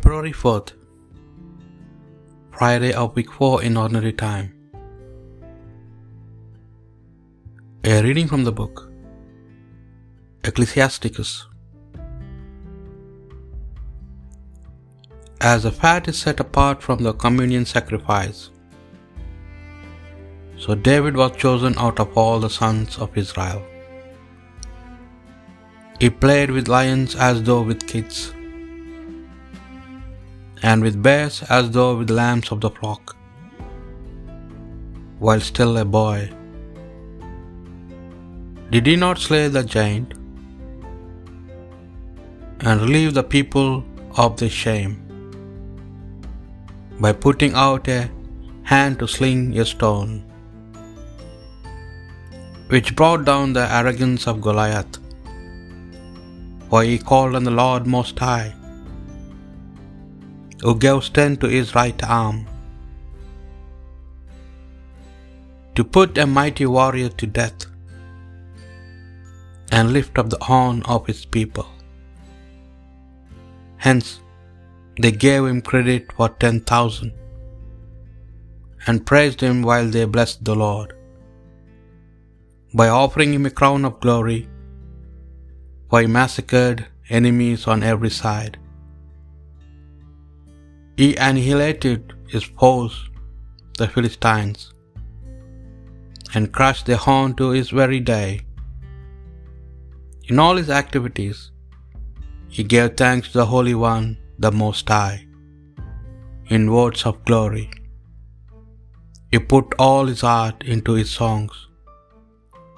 February 4th, Friday of week 4 in ordinary time. A reading from the book Ecclesiasticus. As a fat is set apart from the communion sacrifice, so David was chosen out of all the sons of Israel. He played with lions as though with kids, and with bears as though with lambs of the flock, while still a boy. Did he not slay the giant and relieve the people of their shame by putting out a hand to sling a stone, which brought down the arrogance of Goliath? For he called on the Lord Most High, who gave strength to his right arm, to put a mighty warrior to death, and lift up the horn of his people. Hence they gave him credit for ten thousand, and praised him while they blessed the Lord, by offering him a crown of glory, for he massacred enemies on every side. He annihilated his foes, the Philistines, and crushed their horn to his very day. In all his activities, he gave thanks to the Holy One, the Most High, in words of glory. He put all his heart into his songs,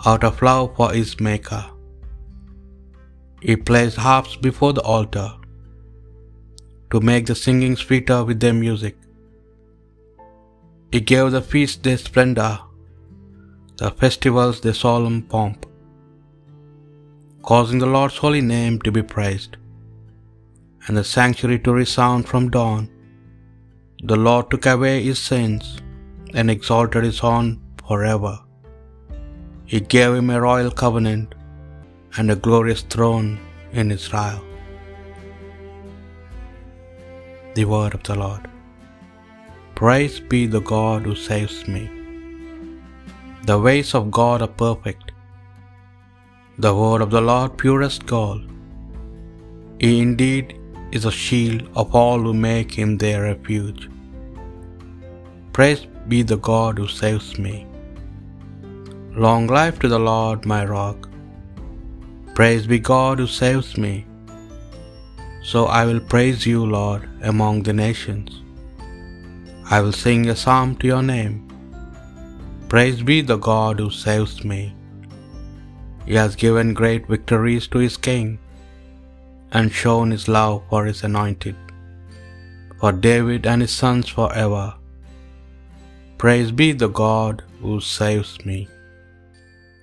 out of love for his Maker. He placed harps before the altar, to make the singing sweeter with their music. He gave the feast their splendor, the festivals their solemn pomp, causing the Lord's holy name to be praised, and the sanctuary to resound from dawn. The Lord took away his sins and exalted his own forever. He gave him a royal covenant and a glorious throne in Israel. The word of the Lord. Praise be the God who saves me. The ways of God are perfect. The word of the Lord purest gold. He indeed is a shield of all who make him their refuge. Praise be the God who saves me. Long life to the Lord my rock. Praise be God who saves me. So I will praise you, Lord, among the nations. I will sing a psalm to your name. Praise be the God who saves me. He has given great victories to his king and shown his love for his anointed, for David and his sons forever. Praise be the God who saves me.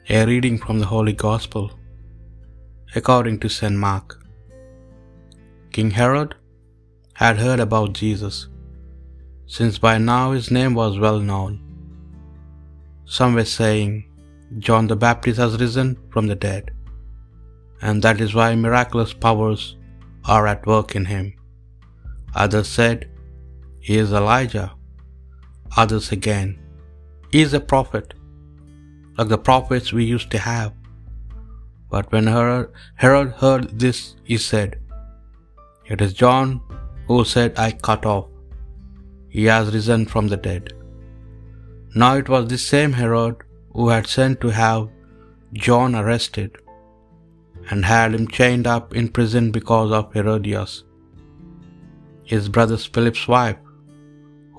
A reading from the Holy Gospel according to St. Mark. King Herod had heard about Jesus, since by now his name was well known. Some were saying, John the Baptist has risen from the dead, and that is why miraculous powers are at work in him. Others said, He is Elijah. Others again, He is a prophet, like the prophets we used to have. But when Herod, heard this, he said, It is John who said, I cut off. He has risen from the dead. Now it was this same Herod who had sent to have John arrested and had him chained up in prison because of Herodias, his brother Philip's wife,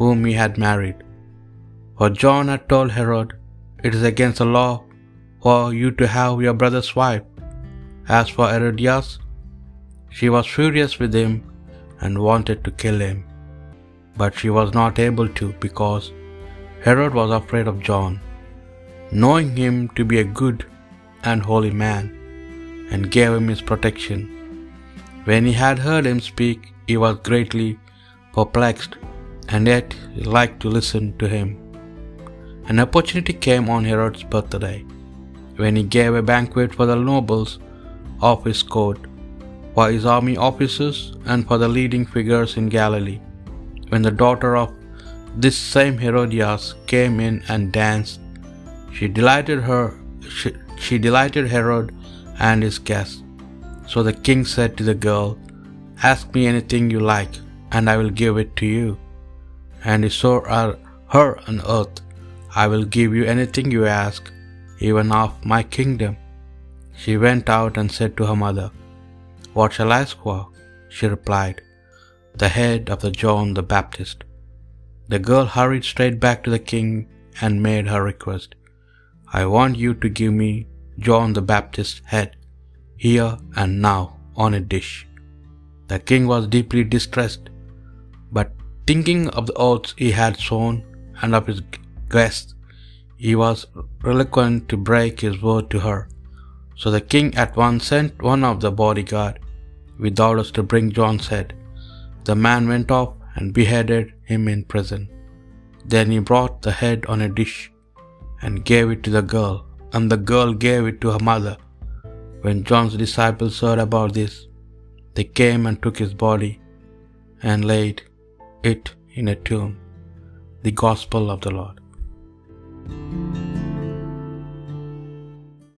whom he had married. For John had told Herod, It is against the law for you to have your brother's wife. As for Herodias, she was furious with him and wanted to kill him. But she was not able to because Herod was afraid of John, knowing him to be a good and holy man, and gave him his protection. When he had heard him speak, he was greatly perplexed, and yet liked to listen to him. An opportunity came on Herod's birthday, when he gave a banquet for the nobles of his court, for his army officers and for the leading figures in Galilee. When the daughter of this same Herodias came in and danced, she delighted her she, she delighted Herod and his guests. So the king said to the girl, Ask me anything you like, and I will give it to you. And he saw her on earth, I will give you anything you ask, even of my kingdom. She went out and said to her mother, What shall I ask for? She replied, The head of the John the Baptist. The girl hurried straight back to the king and made her request. I want you to give me John the Baptist's head, here and now, on a dish. The king was deeply distressed, but thinking of the oaths he had sworn and of his guests, he was reluctant to break his word to her. So the king at once sent one of the bodyguard with orders to bring John's head. The man went off and beheaded him in prison. Then he brought the head on a dish and gave it to the girl, and the girl gave it to her mother. When John's disciples heard about this, they came and took his body and laid it in a tomb. The Gospel of the Lord.